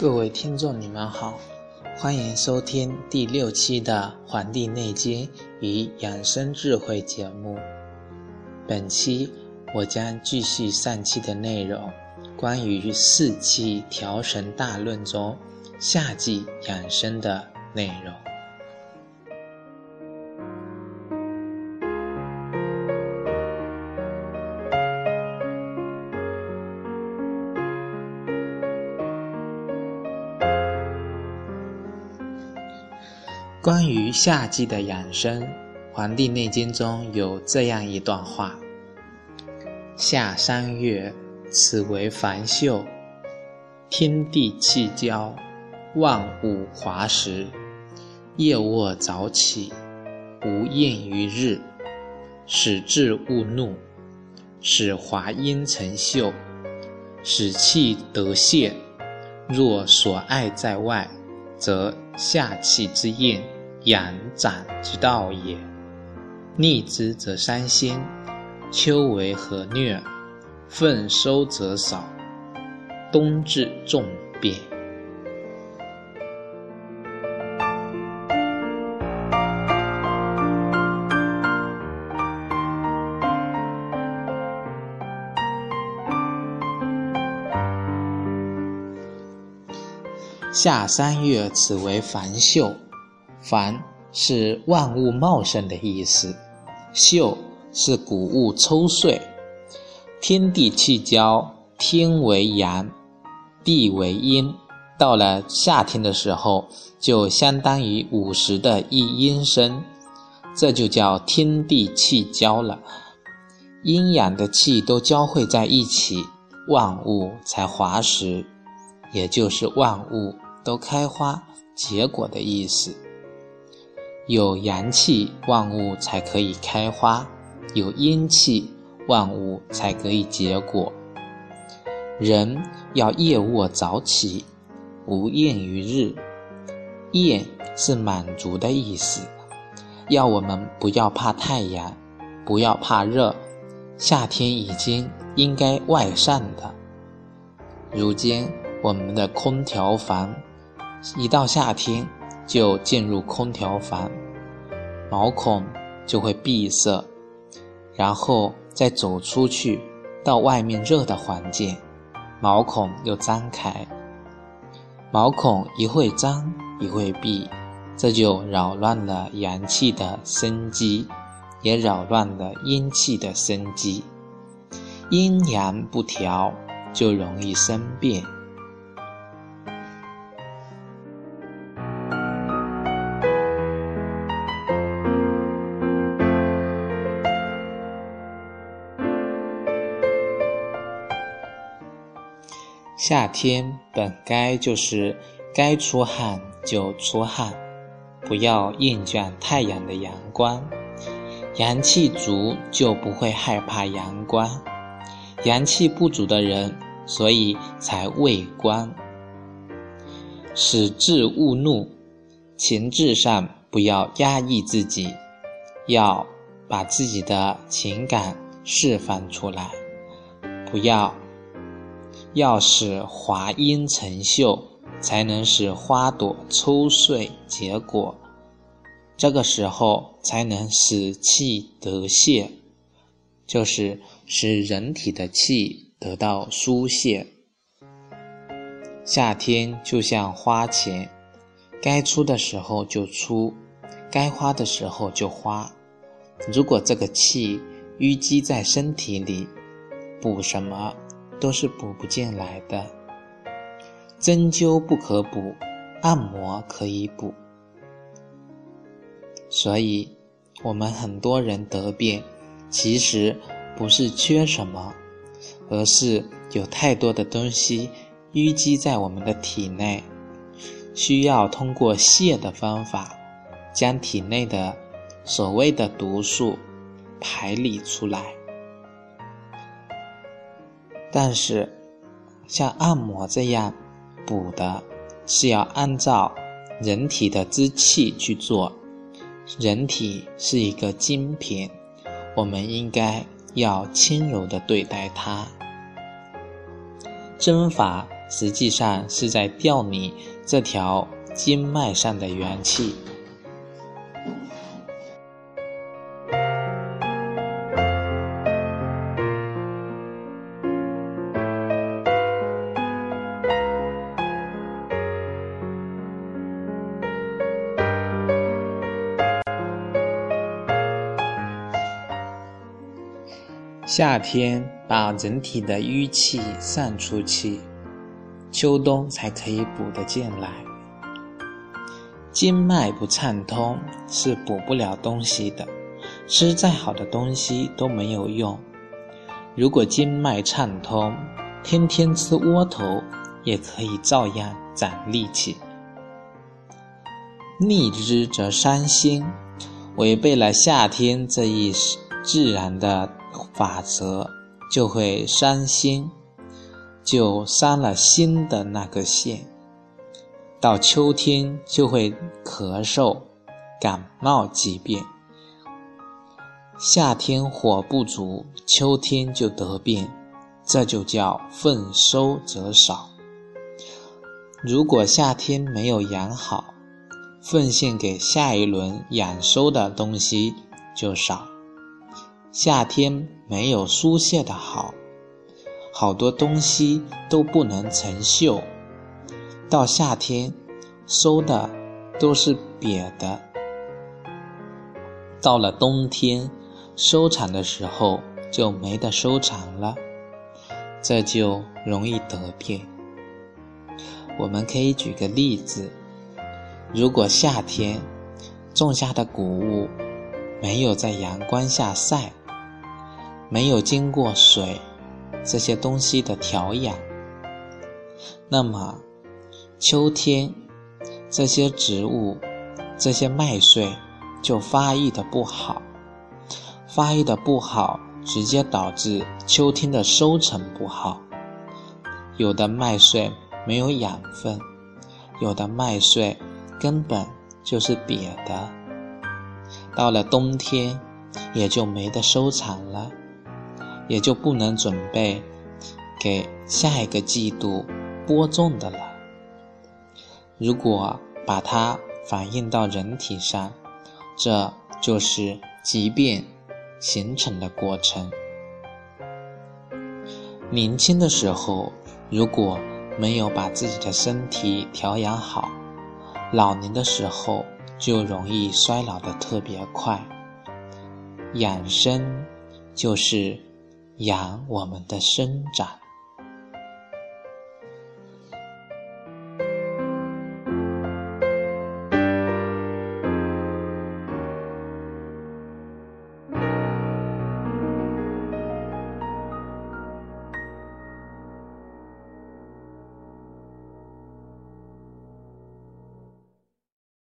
各位听众，你们好，欢迎收听第六期的《黄帝内经与养生智慧》节目。本期我将继续上期的内容，关于四气调神大论中夏季养生的内容。关于夏季的养生，《黄帝内经》中有这样一段话：“夏三月，此为繁秀，天地气交，万物华实。夜卧早起，无厌于日，使志勿怒，使华阴成秀，使气得泄。若所爱在外。”则夏气之焰，阳长之道也。逆之则伤心，秋为和虐，奉收则少，冬至重变。夏三月，此为繁秀。繁是万物茂盛的意思，秀是谷物抽穗。天地气交，天为阳，地为阴。到了夏天的时候，就相当于午时的一阴生，这就叫天地气交了。阴阳的气都交汇在一起，万物才华实。也就是万物都开花结果的意思。有阳气，万物才可以开花；有阴气，万物才可以结果。人要夜卧早起，无厌于日。厌是满足的意思，要我们不要怕太阳，不要怕热。夏天已经应该外散的，如今。我们的空调房，一到夏天就进入空调房，毛孔就会闭塞，然后再走出去到外面热的环境，毛孔又张开，毛孔一会张一会闭，这就扰乱了阳气的生机，也扰乱了阴气的生机，阴阳不调就容易生变。夏天本该就是该出汗就出汗，不要厌倦太阳的阳光。阳气足就不会害怕阳光，阳气不足的人，所以才畏光。使志勿怒，情志上不要压抑自己，要把自己的情感释放出来，不要。要使华阴成秀，才能使花朵抽穗结果。这个时候才能使气得泄，就是使人体的气得到疏泄。夏天就像花钱，该出的时候就出，该花的时候就花。如果这个气淤积在身体里，补什么？都是补不进来的，针灸不可补，按摩可以补。所以，我们很多人得病，其实不是缺什么，而是有太多的东西淤积在我们的体内，需要通过泻的方法，将体内的所谓的毒素排理出来。但是，像按摩这样补的，是要按照人体的之气去做。人体是一个精品，我们应该要轻柔的对待它。针法实际上是在调你这条经脉上的元气。夏天把人体的淤气散出去，秋冬才可以补得进来。经脉不畅通是补不了东西的，吃再好的东西都没有用。如果经脉畅通，天天吃窝头也可以照样长力气。逆之则伤心，违背了夏天这一自然的。法则就会伤心，就伤了心的那个线。到秋天就会咳嗽、感冒疾病。夏天火不足，秋天就得病，这就叫粪收则少。如果夏天没有养好，奉献给下一轮养收的东西就少。夏天没有疏泄的好，好多东西都不能成秀。到夏天收的都是瘪的，到了冬天收场的时候就没得收场了，这就容易得病。我们可以举个例子：如果夏天种下的谷物没有在阳光下晒，没有经过水这些东西的调养，那么秋天这些植物、这些麦穗就发育的不好，发育的不好，直接导致秋天的收成不好。有的麦穗没有养分，有的麦穗根本就是瘪的，到了冬天也就没得收藏了。也就不能准备给下一个季度播种的了。如果把它反映到人体上，这就是疾病形成的过程。年轻的时候如果没有把自己的身体调养好，老年的时候就容易衰老的特别快。养生就是。养我们的生长。